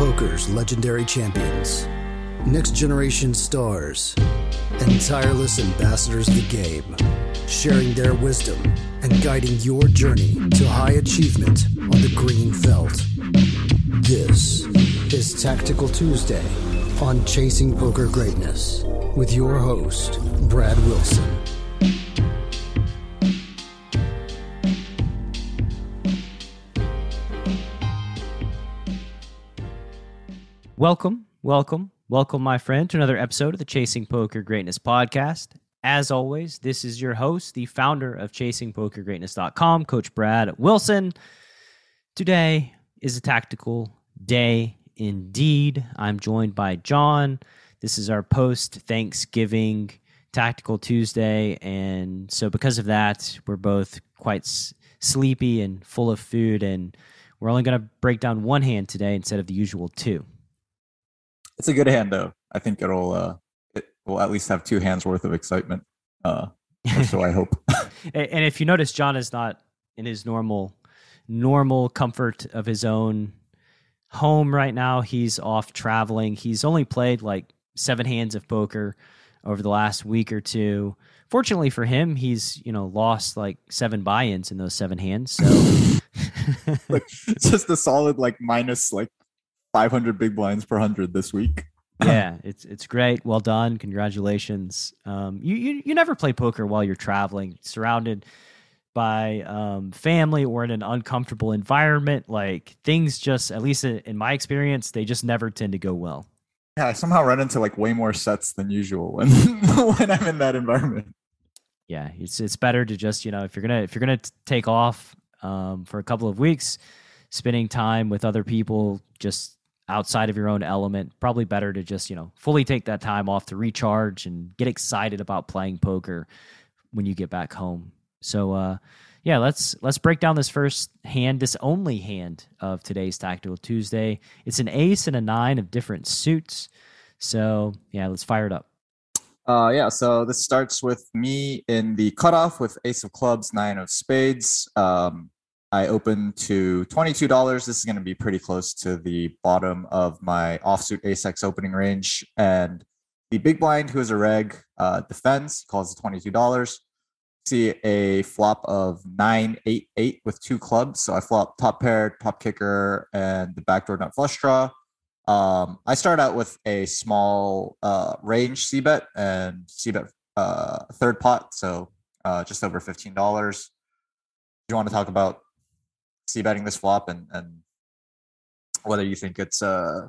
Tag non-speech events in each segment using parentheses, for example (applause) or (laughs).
Poker's legendary champions, next generation stars, and tireless ambassadors of the game, sharing their wisdom and guiding your journey to high achievement on the green felt. This is Tactical Tuesday on Chasing Poker Greatness with your host, Brad Wilson. Welcome, welcome, welcome, my friend, to another episode of the Chasing Poker Greatness podcast. As always, this is your host, the founder of ChasingPokerGreatness.com, Coach Brad Wilson. Today is a tactical day indeed. I'm joined by John. This is our post Thanksgiving Tactical Tuesday. And so, because of that, we're both quite s- sleepy and full of food. And we're only going to break down one hand today instead of the usual two. It's a good hand though. I think it'll uh it will at least have two hands worth of excitement. Uh so I hope. (laughs) (laughs) And if you notice, John is not in his normal normal comfort of his own home right now. He's off traveling. He's only played like seven hands of poker over the last week or two. Fortunately for him, he's you know lost like seven buy-ins in those seven hands. So (laughs) like just a solid like minus like 500 big blinds per 100 this week. (laughs) yeah, it's it's great. Well done. Congratulations. Um, you, you you never play poker while you're traveling, surrounded by um, family or in an uncomfortable environment. Like things just, at least in, in my experience, they just never tend to go well. Yeah, I somehow run into like way more sets than usual when (laughs) when I'm in that environment. Yeah, it's it's better to just you know if you're gonna if you're gonna take off um, for a couple of weeks, spending time with other people just outside of your own element, probably better to just you know fully take that time off to recharge and get excited about playing poker when you get back home. So uh, yeah, let's let's break down this first hand, this only hand of today's Tactical Tuesday. It's an ace and a nine of different suits. So yeah, let's fire it up. Uh, yeah, so this starts with me in the cutoff with Ace of Clubs, Nine of Spades. Um, I open to $22. This is going to be pretty close to the bottom of my offsuit Ace X opening range. And the big blind, who is a reg, uh, defends, calls it $22. See a flop of nine, eight, eight with two clubs. So I flop top pair, top kicker, and the backdoor nut flush draw. Um, I start out with a small uh, range C bet and C bet uh, third pot, so uh, just over fifteen dollars. Do you want to talk about C betting this flop and and whether you think it's uh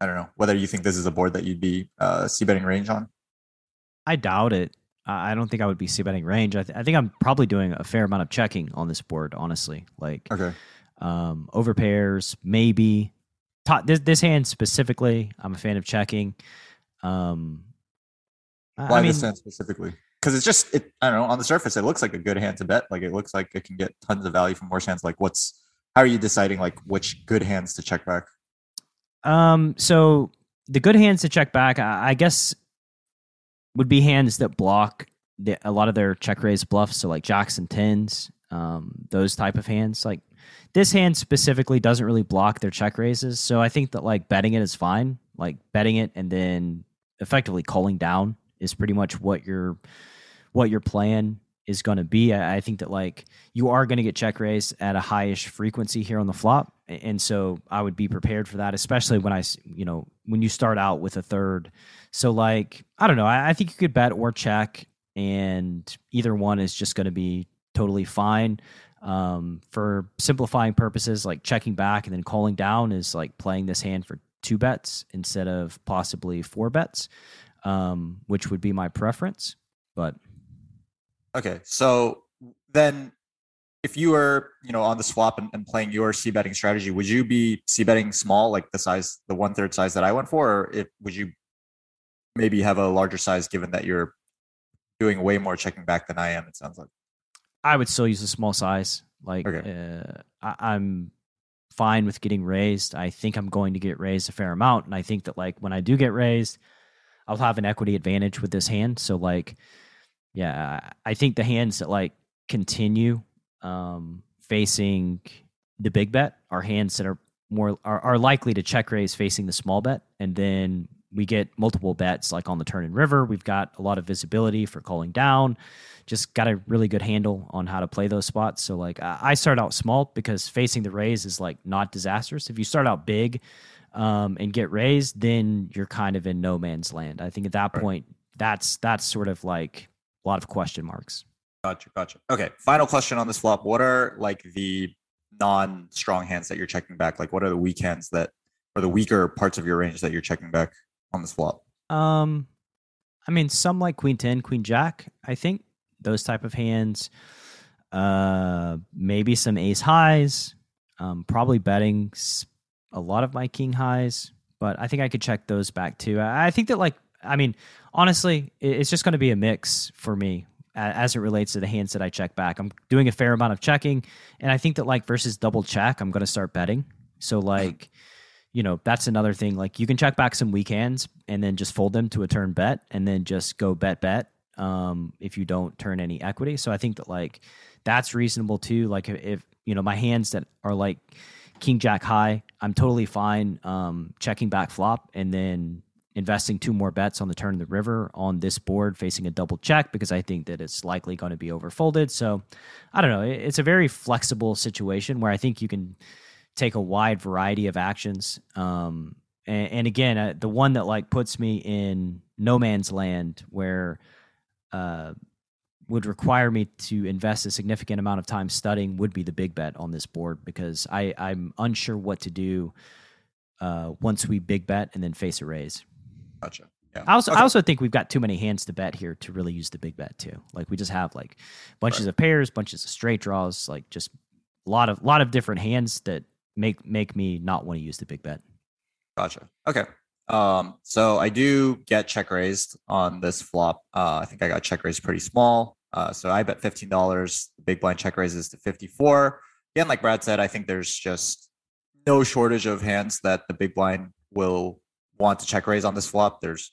I don't know whether you think this is a board that you'd be uh, C betting range on? I doubt it. I don't think I would be c betting range. I, th- I think I'm probably doing a fair amount of checking on this board, honestly. Like Okay, um, over pairs, maybe. Top, this, this hand specifically, I'm a fan of checking. Um, why I mean, this hand specifically? Because it's just it. I don't know. On the surface, it looks like a good hand to bet. Like it looks like it can get tons of value from worse hands. Like what's how are you deciding like which good hands to check back? Um, so the good hands to check back, I, I guess, would be hands that block the, a lot of their check raise bluffs. So like jacks and tens, um, those type of hands. Like this hand specifically doesn't really block their check raises. So I think that like betting it is fine. Like betting it and then effectively calling down is pretty much what your what your plan is going to be. I, I think that like you are going to get check raised at a highish frequency here on the flop, and so I would be prepared for that, especially when I you know when you start out with a third. So like I don't know, I, I think you could bet or check, and either one is just going to be totally fine. Um, for simplifying purposes, like checking back and then calling down is like playing this hand for two bets instead of possibly four bets, um, which would be my preference. But Okay, so then if you were, you know, on the swap and, and playing your c betting strategy, would you be c betting small, like the size, the one third size that I went for, or if would you maybe have a larger size given that you're doing way more checking back than I am? It sounds like. I would still use a small size. Like Okay. uh, I, I'm fine with getting raised. I think I'm going to get raised a fair amount, and I think that like when I do get raised, I'll have an equity advantage with this hand. So like, yeah, I think the hands that like continue um, facing the big bet are hands that are more are, are likely to check raise facing the small bet, and then we get multiple bets like on the turn and river. We've got a lot of visibility for calling down. Just got a really good handle on how to play those spots. So like I start out small because facing the raise is like not disastrous. If you start out big um, and get raised, then you're kind of in no man's land. I think at that Right. point, that's that's sort of like a lot of question marks. Gotcha, gotcha. Okay, final question on this flop. What are like the non-strong hands that you're checking back? Like, what are the weak hands that, or the weaker parts of your range that you're checking back on this flop? Um, I mean, some like Queen Ten, Queen Jack. I think those type of hands. Uh, maybe some Ace Highs. Um, probably betting a lot of my King Highs, but I think I could check those back too. I, think that like, I mean, honestly, it's just going to be a mix for me as it relates to the hands that I check back. I'm doing a fair amount of checking, and I think that like versus double check, I'm going to start betting. So like you know, that's another thing. Like you can check back some weak hands and then just fold them to a turn bet and then just go bet bet um, if you don't turn any equity. So I think that like that's reasonable too. Like if you know my hands that are like king jack high, I'm totally fine um, checking back flop and then investing two more bets on the turn of the river on this board facing a double check because I think that it's likely going to be overfolded. So I don't know. It's a very flexible situation where I think you can take a wide variety of actions. Um, and, and again, uh, the one that like puts me in no man's land where uh, would require me to invest a significant amount of time studying would be the big bet on this board because I, I'm unsure what to do uh, once we big bet and then face a raise. Gotcha. Yeah. I also, Okay. I also think we've got too many hands to bet here to really use the big bet too. Like we just have like bunches Right. of pairs, bunches of straight draws, like just a lot of lot of different hands that make make me not want to use the big bet. Gotcha. Okay. Um, so I do get check raised on this flop. Uh, I think I got check raised pretty small. Uh, so I bet fifteen dollars. The big blind check raises to fifty four. Again, like Brad said, I think there's just no shortage of hands that the big blind will want to check raise on this flop. There's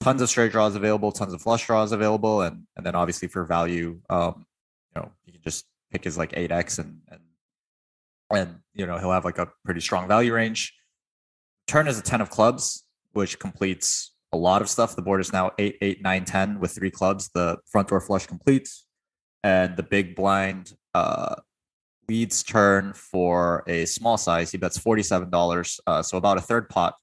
tons of straight draws available, tons of flush draws available, and and then obviously for value, um, you know, you can just pick his like eight x and and and you know he'll have like a pretty strong value range. Turn is a 10 of clubs, which completes a lot of stuff. The board is now 8, 8, 9, 10 with three clubs. The front door flush completes. And the big blind uh, leads turn for a small size. He bets $47, uh, so about a third pot.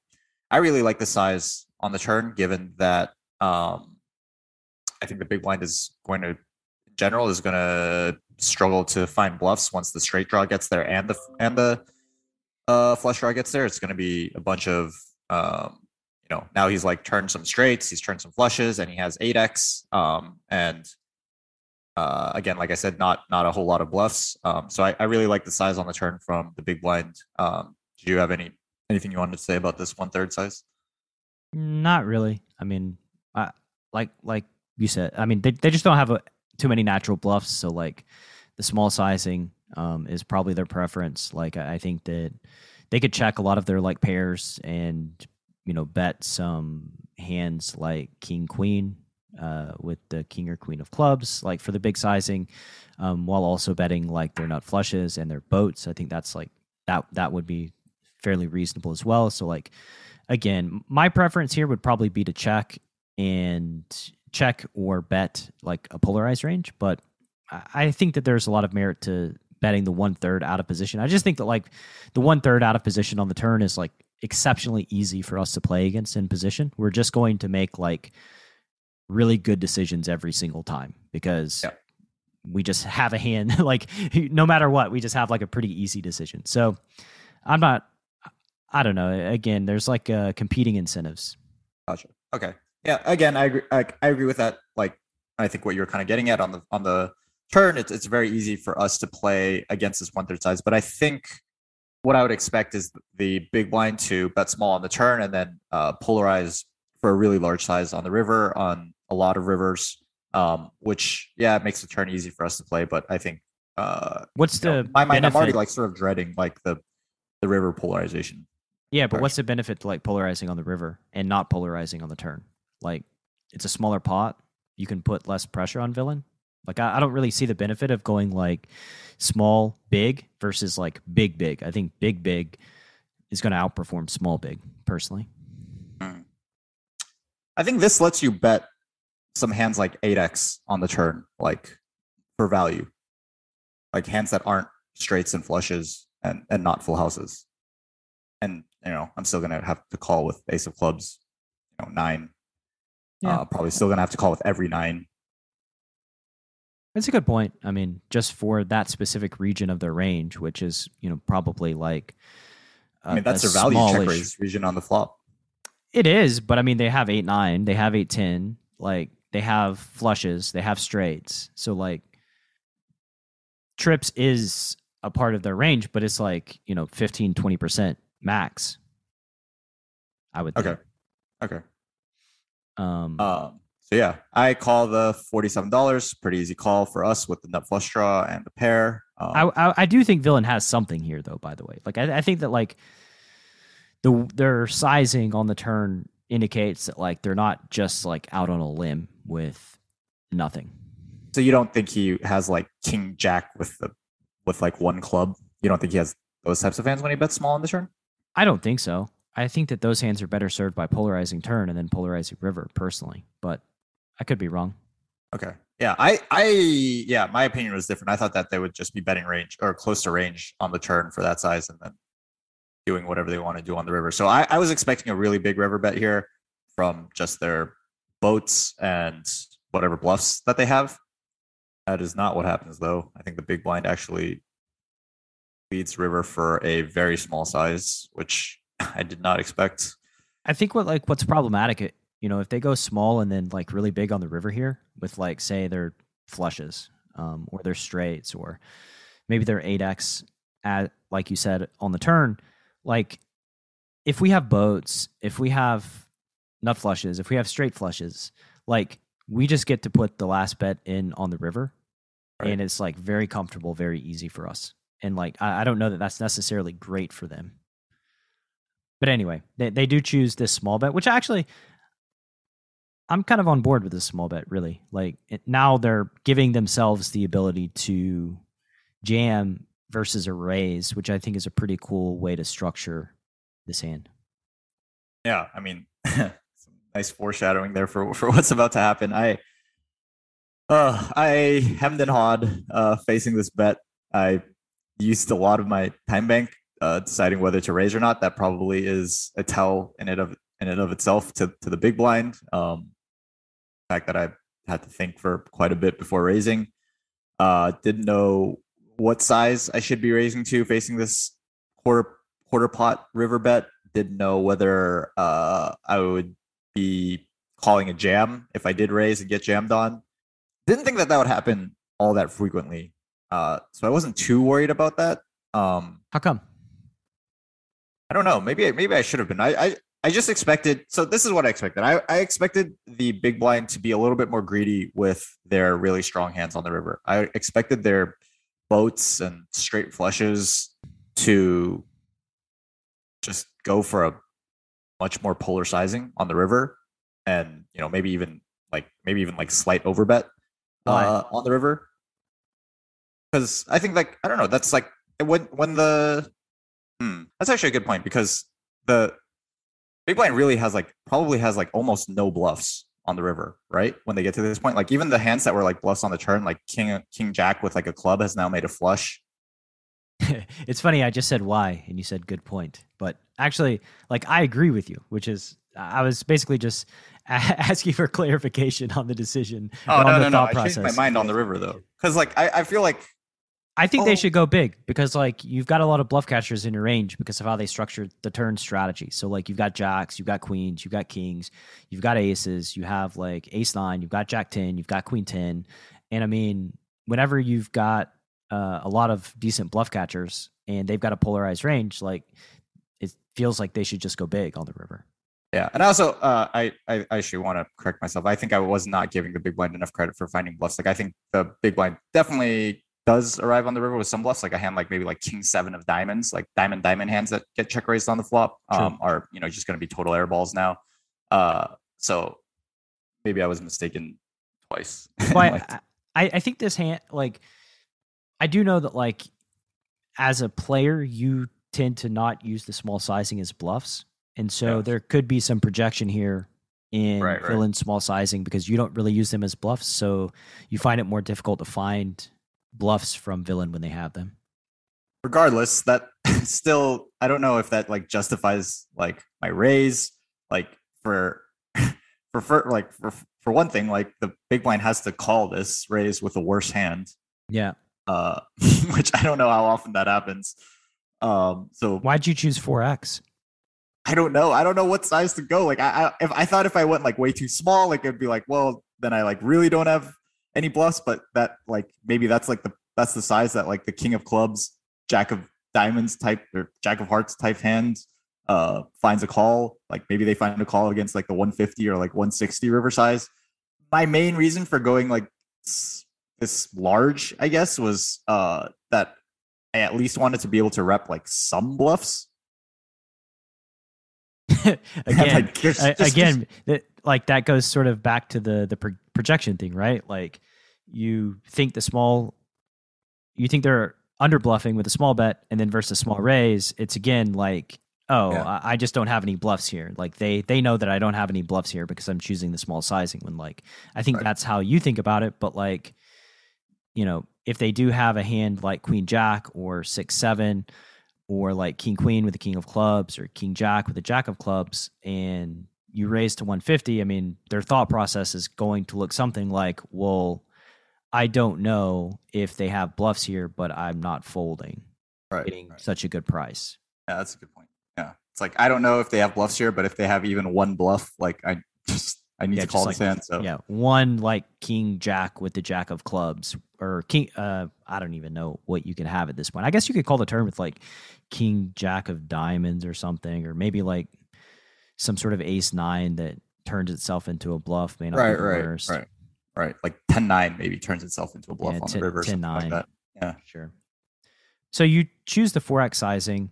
I really like the size on the turn, given that um, I think the big blind is going to, in general, is going to struggle to find bluffs once the straight draw gets there and the and the uh, flush draw gets there, it's going to be a bunch of, um, you know, now he's like turned some straights, he's turned some flushes, and he has eight x. Um, and uh, again, like I said, not not a whole lot of bluffs. Um, so I, I really like the size on the turn from the big blind. Um, do you have any anything you wanted to say about this one third size? Not really. I mean, I, like like you said, I mean they they just don't have a, too many natural bluffs. So like the small sizing um, is probably their preference. Like I think that they could check a lot of their like pairs and you know bet some hands like king queen uh, with the king or queen of clubs like for the big sizing um, while also betting like their nut flushes and their boats. I think that's like that that would be fairly reasonable as well. So like again my preference here would probably be to check and check or bet like a polarized range but I- think that there's a lot of merit to betting the one third out of position. I just think that like the one third out of position on the turn is like exceptionally easy for us to play against in position we're just going to make like really good decisions every single time because Yeah. we just have a hand (laughs) like no matter what we just have like a pretty easy decision so i'm not i don't know again there's like uh, competing incentives Gotcha. Okay. Yeah. Again, I agree. I, I agree with that. Like, I think what you're kind of getting at on the on the turn, it's it's very easy for us to play against this one third size. But I think what I would expect is the big blind to bet small on the turn and then uh, polarize for a really large size on the river on a lot of rivers. Um, which yeah, it makes the turn easy for us to play. But I think uh, what's you know, the my mind, I'm already like sort of dreading like the the river polarization. yeah but what's the benefit to like polarizing on the river and not polarizing on the turn like it's a smaller pot you can put less pressure on villain like I, I don't really see the benefit of going like small big versus like big big i think big big is going to outperform small big personally. I think this lets you bet some hands like 8x on the turn, like for value, like hands that aren't straights and flushes and, and not full houses. And, you know, I'm still going to have to call with ace of clubs, you know, nine. Yeah. Uh, probably still going to have to call with every nine. That's a good point. I mean, just for that specific region of their range, which is, you know, probably like. I mean, that's a their value check raise region on the flop. It is, but I mean, they have eight nine, they have eight ten, like they have flushes, they have straights. So like, trips is a part of their range, but it's like you know 15 20 percent max. I would think. Okay. Okay. Um, Um, so yeah, I call the forty-seven dollars. Pretty easy call for us with the nut flush draw and the pair. Um, I, I I do think Villain has something here though. By the way, like I, I think that like the their sizing on the turn indicates that like they're not just like out on a limb with nothing. so you don't think he has like king jack with the with like one club? You don't think he has those types of hands when he bets small on the turn? I don't think so. I think that those hands are better served by polarizing turn and then polarizing river personally, but I could be wrong. Okay. Yeah, I, I, yeah, my opinion was different. I thought that they would just be betting range or close to range on the turn for that size, and then doing whatever they want to do on the river. So I, I was expecting a really big river bet here from just their boats and whatever bluffs that they have. That is not what happens, though. I think the big blind actually leads river for a very small size, which (laughs) I did not expect. I think what like what's problematic, you know, if they go small and then like really big on the river here with like say their flushes, um, or their straights, or maybe their eight X at like you said on the turn, like if we have boats, if we have nut flushes, if we have straight flushes, like we just get to put the last bet in on the river, Right. and it's like very comfortable, very easy for us. And like I, I don't know that that's necessarily great for them. But anyway, they they do choose this small bet, which actually I'm kind of on board with this small bet. Really, like it, now they're giving themselves the ability to jam versus a raise, which I think is a pretty cool way to structure this hand. yeah, I mean, (laughs) nice foreshadowing there for for (laughs) what's about to happen. I, uh, I hemmed and hawed uh, facing this bet. I used a lot of my time bank uh, deciding whether to raise or not. That probably is a tell in it of in and of itself to to the big blind. Um, fact that I had to think for quite a bit before raising. Uh, didn't know what size I should be raising to facing this quarter quarter pot river bet. Didn't know whether uh, I would be calling a jam if I did raise and get jammed on. Didn't think that that would happen all that frequently. Uh, so I wasn't too worried about that. Um, How come? I don't know. Maybe maybe I should have been. I, I I just expected. So this is what I expected. I, I expected the big blind to be a little bit more greedy with their really strong hands on the river. I expected their boats and straight flushes to just go for a much more polar sizing on the river, and you know maybe even like maybe even like slight overbet uh, on the river. Because I think like I don't know. That's like when when the Hmm. That's actually a good point because the big blind really has like probably has like almost no bluffs on the river, right? When they get to this point, like even the hands that were like bluffs on the turn, like King King Jack with like a club has now made a flush. (laughs) it's funny. I just said why, and you said good point. But actually, like I agree with you, which is I was basically just (laughs) a- asking for clarification on the decision. Oh no no no! I changed my mind on the river though, because like I, I feel like I think Oh. they should go big because like you've got a lot of bluff catchers in your range because of how they structured the turn strategy. So like you've got jacks, you've got queens, you've got kings, you've got aces, you have like ace nine, you've got jack ten, you've got queen ten, and I mean whenever you've got uh, a lot of decent bluff catchers and they've got a polarized range, like it feels like they should just go big on the river. yeah. And also, uh, I I I actually want to correct myself. I think I was not giving the big blind enough credit for finding bluffs. Like I think the big blind definitely does arrive on the river with some bluffs, like a hand like maybe like King Seven of Diamonds, like diamond diamond hands that get check raised on the flop, um, are you know just going to be total air balls now. Uh, so maybe I was mistaken twice. (laughs) Well, Like, I, I, think this hand, like, I do know that, like, as a player, you tend to not use the small sizing as bluffs. And so Yeah. there could be some projection here in Right, right. small sizing because you don't really use them as bluffs. So you find it more difficult to find bluffs from villain when they have them. regardless that (laughs) still i don't know if that like justifies like my raise like for (laughs) for, for like for, for one thing like the big blind has to call this raise with a worse hand Yeah. uh (laughs) which i don't know how often that happens um so Why'd you choose 4X? i don't know i don't know what size to go like i, I if i thought if i went like way too small like it'd be like well then i like really don't have any bluffs but that like maybe that's like the that's the size that like the king of clubs jack of diamonds type or jack of hearts type hand uh finds a call. Like maybe they find a call against like the 150 or like 160 river size. My main reason for going like this large i guess was uh that i at least wanted to be able to rep like some bluffs. (laughs) Again, Like, just- just- again, that like that goes sort of back to the the pro- projection thing, right? Like you think the small, you think they're under bluffing with a small bet, and then versus small raise, it's again like, oh, Yeah. I, just don't have any bluffs here. Like they they know that I don't have any bluffs here because I'm choosing the small sizing. When like I think Right. that's how you think about it, but like, you know, if they do have a hand like Queen Jack or six seven or like king queen with the king of clubs or king jack with the jack of clubs and you raise to 150 i mean their thought process is going to look something like well i don't know if they have bluffs here but i'm not folding right, getting right. such a good price Yeah, that's a good point. Yeah. It's like I don't know if they have bluffs here, but if they have even one bluff, like I (laughs) just I need Yeah, to call like- this hand. So yeah one like king jack with the jack of clubs or king uh i don't even know what you can have at this point i guess you could call the turn with like king jack of diamonds or something or maybe like some sort of ace nine that turns itself into a bluff may not right, be the right, worst. right, right. Like 10-9 maybe turns itself into a bluff Yeah, on 10 the river or something like 10-9. that. Yeah. Sure. So you choose the 4x sizing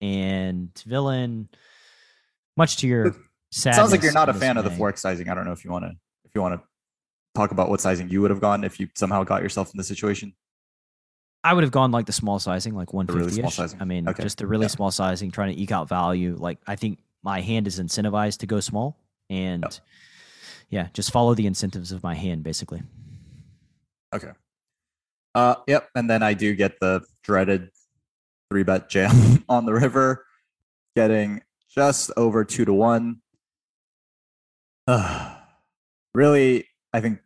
and villain, much to your sadness. Sounds like you're not a fan of the 4x sizing. I don't know if you want to if you want to talk about what sizing you would have gone if you somehow got yourself in the situation. I would have gone like the small sizing, like really 150 small sizing. I mean, Okay. just the really Yeah. small sizing, trying to eke out value. Like I think my hand is incentivized to go small, and. Yeah, just follow the incentives of my hand, basically. Okay. Uh, yep. And then I do get the dreaded three bet jam (laughs) on the river, getting just over two to one. Uh, (sighs) really, I think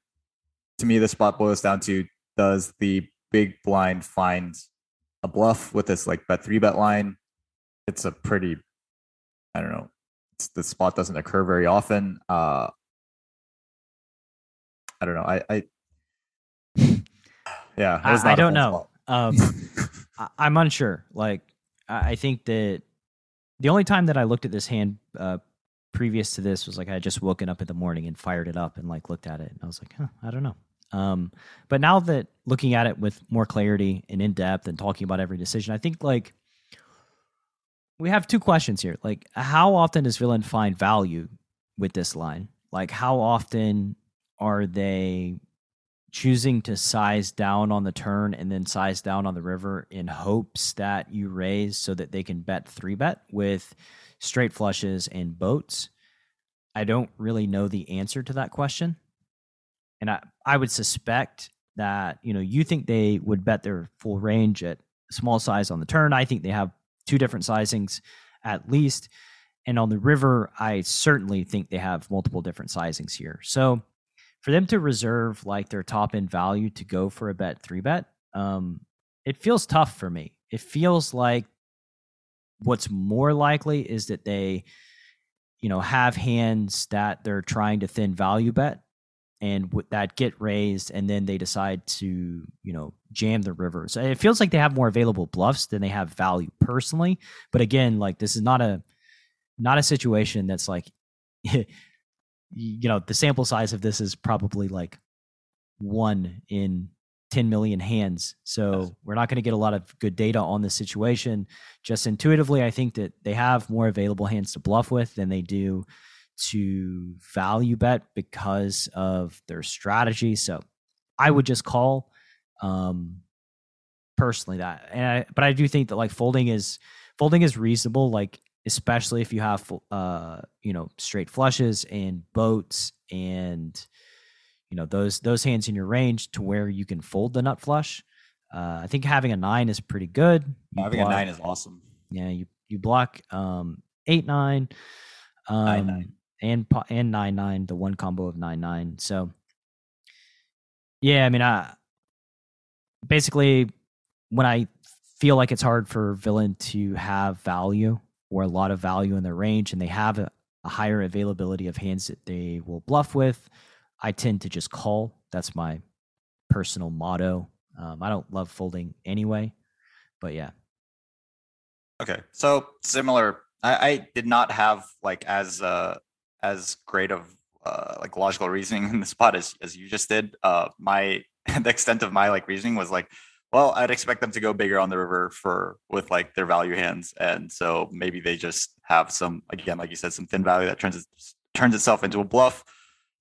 to me, the spot boils down to does the big blind find a bluff with this like bet three bet line? It's a pretty, I don't know, the spot doesn't occur very often. Uh, I don't know. I, I (sighs) yeah, I, I don't know. Um. (laughs) I, I'm unsure. Like, I I think that the only time that I looked at this hand uh, previous to this was like I had just woken up in the morning and fired it up and like looked at it and I was like, huh, I don't know. Um, but now that looking at it with more clarity and in depth and talking about every decision, I think like we have two questions here. Like, how often does villain find value with this line? Like, how often are they choosing to size down on the turn and then size down on the river in hopes that you raise so that they can bet three bet with straight flushes and boats? I don't really know the answer to that question. And I, I would suspect that, you know, you think they would bet their full range at small size on the turn. I think they have two different sizings at least. And on the river, I certainly think they have multiple different sizings here. So for them to reserve like their top end value to go for a bet three bet, um, it feels tough for me. It feels like what's more likely is that they, you know, have hands that they're trying to thin value bet and that get raised and then they decide to you know jam the river so it feels like they have more available bluffs than they have value personally but again like this is not a not a situation that's like (laughs) you know the sample size of this is probably like one in 10 million hands so Yes. we're not going to get a lot of good data on this situation just intuitively i think that they have more available hands to bluff with than they do to value bet because of their strategy so i would just call um personally that and I, but i do think that like folding is folding is reasonable. Like especially if you have uh you know straight flushes and boats and you know those those hands in your range to where you can fold the nut flush. Uh, I think having a nine is pretty good. You having block, a nine is awesome. Yeah, you you block um, eight nine, um, nine, nine. and and nine nine, the one combo of nine nine. So yeah, I mean, I basically when I feel like it's hard for villain to have value or a lot of value in their range, and they have a, a higher availability of hands that they will bluff with, I tend to just call. That's my personal motto. Um, I don't love folding anyway, but yeah. Okay, so similar. I, I did not have like as uh, as great of uh, like logical reasoning (laughs) in the spot as as you just did. Uh, my (laughs) the extent of my like reasoning was like, well, I'd expect them to go bigger on the river for with like their value hands, and so maybe they just have some again, like you said, some thin value that turns turns itself into a bluff.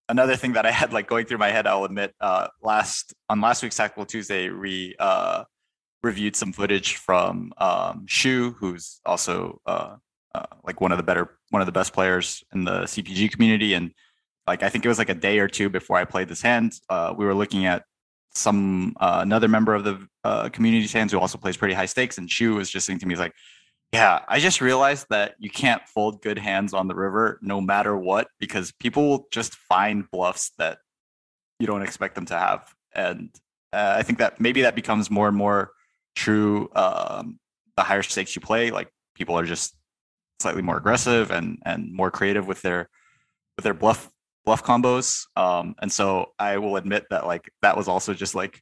Another thing that I (laughs) had like going through my head, I'll admit, uh, last on last week's Tactical Tuesday, we uh, reviewed some footage from um, Shu, who's also uh, uh, like one of the better, one of the best players in the CPG community, and like I think it was like a day or two before I played this hand, uh, we were looking at some uh, another member of the uh, community's hands who also plays pretty high stakes, and Chu was just saying to me, he's like, yeah, I just realized that you can't fold good hands on the river no matter what because people will just find bluffs that you don't expect them to have. And uh, I think that maybe that becomes more and more true um, the higher stakes you play. Like people are just slightly more aggressive and and more creative with their with their bluff bluff combos. Um, and so I will admit that like that was also just like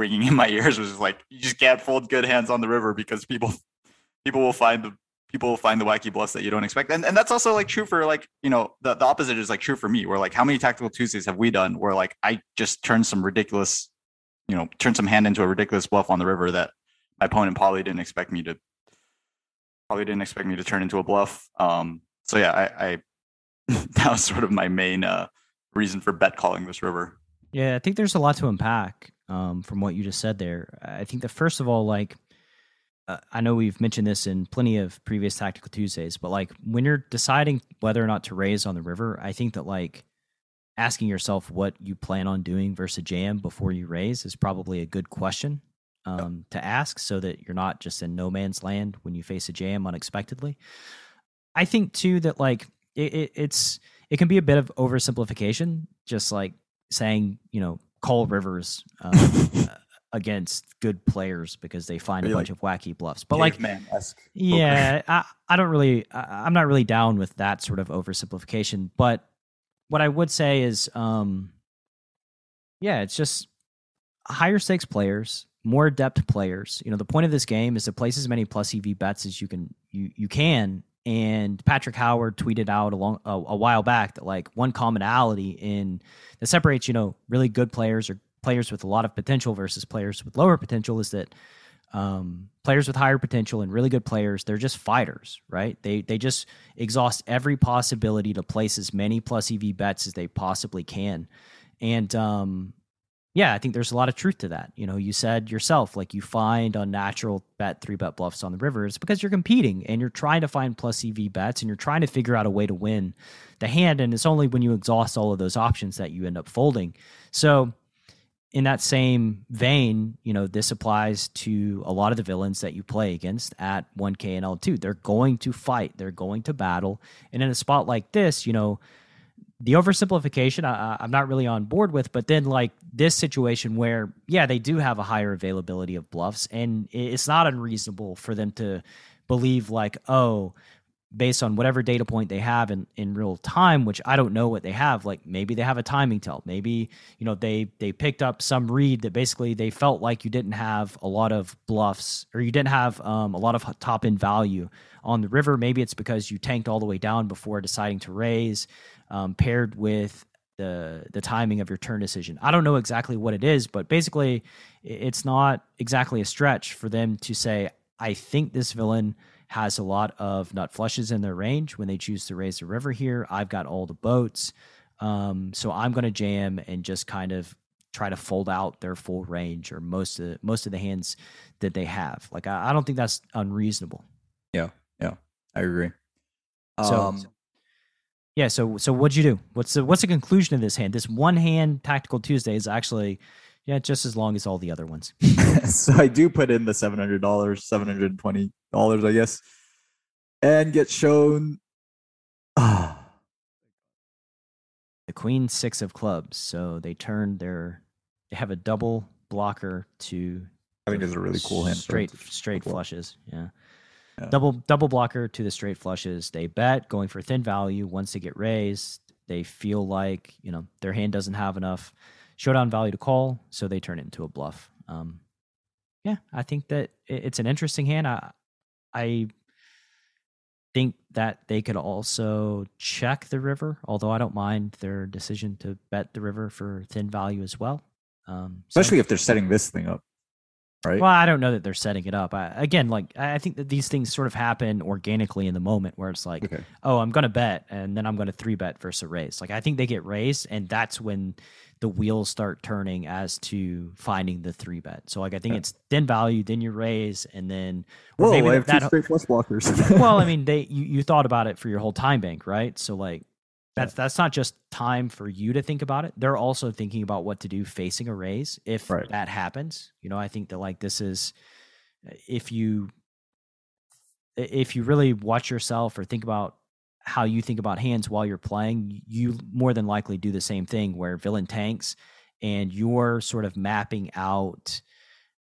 ringing in my ears was like you just can't fold good hands on the river because people people will find the people will find the wacky bluffs that you don't expect. And and that's also like true for like, you know, the, the opposite is like true for me, where like how many tactical Tuesdays have we done where like I just turned some ridiculous, you know, turn some hand into a ridiculous bluff on the river that my opponent probably didn't expect me to probably didn't expect me to turn into a bluff. Um so yeah, I, I (laughs) that was sort of my main uh reason for bet calling this river. Yeah, I think there's a lot to unpack um, from what you just said there. I think that first of all, like uh, I know we've mentioned this in plenty of previous Tactical Tuesdays, but like when you're deciding whether or not to raise on the river, I think that like asking yourself what you plan on doing versus jam before you raise is probably a good question um, to ask so that you're not just in no man's land when you face a jam unexpectedly. I think too that like it, it, it's it can be a bit of oversimplification, just like saying you know call rivers um, against good players because they find a bunch of wacky bluffs. But like, yeah, I, I don't really, I, I'm not really down with that sort of oversimplification. But what I would say is, um, yeah, it's just higher stakes players, more adept players. You know, the point of this game is to place as many plus EV bets as you can, you you can. And Patrick Howard tweeted out along a, a while back that like one commonality in that separates you know really good players or players with a lot of potential versus players with lower potential is that um, players with higher potential and really good players, they're just fighters, right? They they just exhaust every possibility to place as many plus EV bets as they possibly can, and um, yeah, I think there's a lot of truth to that. You know, you said yourself, like you find unnatural bet three bet bluffs on the river. It's because you're competing and you're trying to find plus EV bets and you're trying to figure out a way to win the hand. And it's only when you exhaust all of those options that you end up folding. So in that same vein, you know, this applies to a lot of the villains that you play against at 1K and L2. They're going to fight, they're going to battle. And in a spot like this, you know, the oversimplification I, I'm not really on board with, but then like this situation where, yeah, they do have a higher availability of bluffs, and it's not unreasonable for them to believe like, oh, based on whatever data point they have in, in real time, which I don't know what they have. Like maybe they have a timing tell. Maybe, you know, they they picked up some read that basically they felt like you didn't have a lot of bluffs or you didn't have um, a lot of top end value on the river. Maybe it's because you tanked all the way down before deciding to raise, um, paired with the the timing of your turn decision. I don't know exactly what it is, but basically it's not exactly a stretch for them to say, I think this villain has a lot of nut flushes in their range when they choose to raise the river here. I've got all the boats. Um, so I'm going to jam and just kind of try to fold out their full range or most of the, most of the hands that they have. Like I, I don't think that's unreasonable. Yeah, yeah, I agree. So, Um, yeah. So, so what'd you do? What's the what's the conclusion of this hand? This one hand tactical Tuesday is actually, yeah, just as long as all the other ones. (laughs) (laughs) so I do put in the seven hundred dollars, seven hundred twenty dollars, I guess, and get shown. Ah, (sighs) the queen six of clubs. So they turn their they have a double blocker to I think it's a really cool hand. straight straight flushes. Yeah. Yeah. Double double blocker to the straight flushes. They bet going for thin value. Once they get raised, they feel like you know their hand doesn't have enough showdown value to call, so they turn it into a bluff. Um, yeah, I think that it's an interesting hand. I I think that they could also check the river, although I don't mind their decision to bet the river for thin value as well. Um, so- especially if they're setting this thing up, right? well, I don't know that they're setting it up. I, again, like I think that these things sort of happen organically in the moment where it's like, okay. oh, I'm going to bet, and then I'm going to three bet versus a raise. Like I think they get raised, and that's when the wheels start turning as to finding the three bet. So like I think Yeah. it's thin value, then you raise, and then Whoa, maybe I have that two straight flush blockers. well, I (laughs) mean, they you, you thought about it for your whole time bank, right? So like that's that's not just time for you to think about it. They're also thinking about what to do facing a raise if Right. that happens. You know, I think that like this is uh, if you if you really watch yourself or think about how you think about hands while you're playing, you more than likely do the same thing where villain tanks and you're sort of mapping out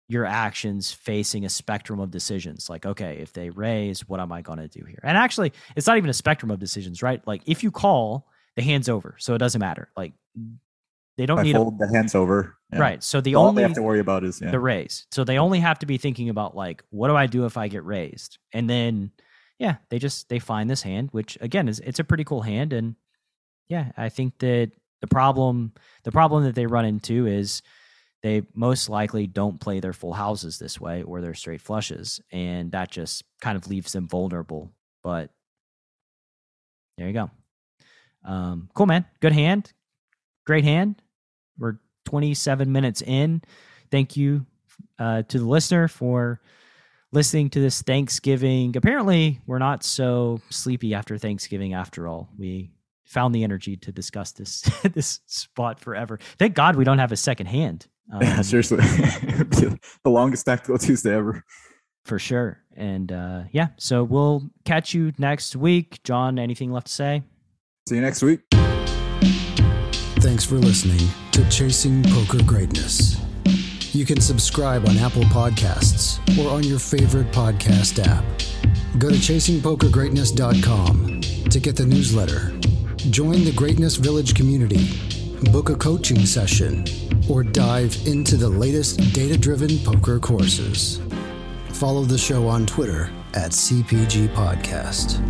your actions facing a spectrum of decisions. Like, okay, if they raise, what am I going to do here? And actually, it's not even a spectrum of decisions, right? Like, if you call, the hand's over, so it doesn't matter. Like, they don't I need a fold the hands over. yeah. right. So the All only they have to worry about is yeah. the raise. So they only have to be thinking about like, what do I do if I get raised? And then, yeah, they just they find this hand, which again is it's a pretty cool hand, and yeah, I think that the problem the problem that they run into is they most likely don't play their full houses this way or their straight flushes, and that just kind of leaves them vulnerable. But there you go. Um, cool, man. Good hand. Great hand. We're 27 minutes in. Thank you uh, to the listener for listening to this Thanksgiving. Apparently, we're not so sleepy after Thanksgiving after all. We found the energy to discuss this (laughs) this spot forever. Thank God we don't have a second hand. (laughs) yeah, Um, seriously, (laughs) the longest tactical (laughs) Tuesday ever. for sure. And uh, yeah, so we'll catch you next week. John, anything left to say? See you next week. Thanks for listening to Chasing Poker Greatness. You can subscribe on Apple Podcasts or on your favorite podcast app. Go to chasingpokergreatness.com to get the newsletter. Join the Greatness Village community, book a coaching session, or dive into the latest data driven poker courses. Follow the show on Twitter at CPG Podcast.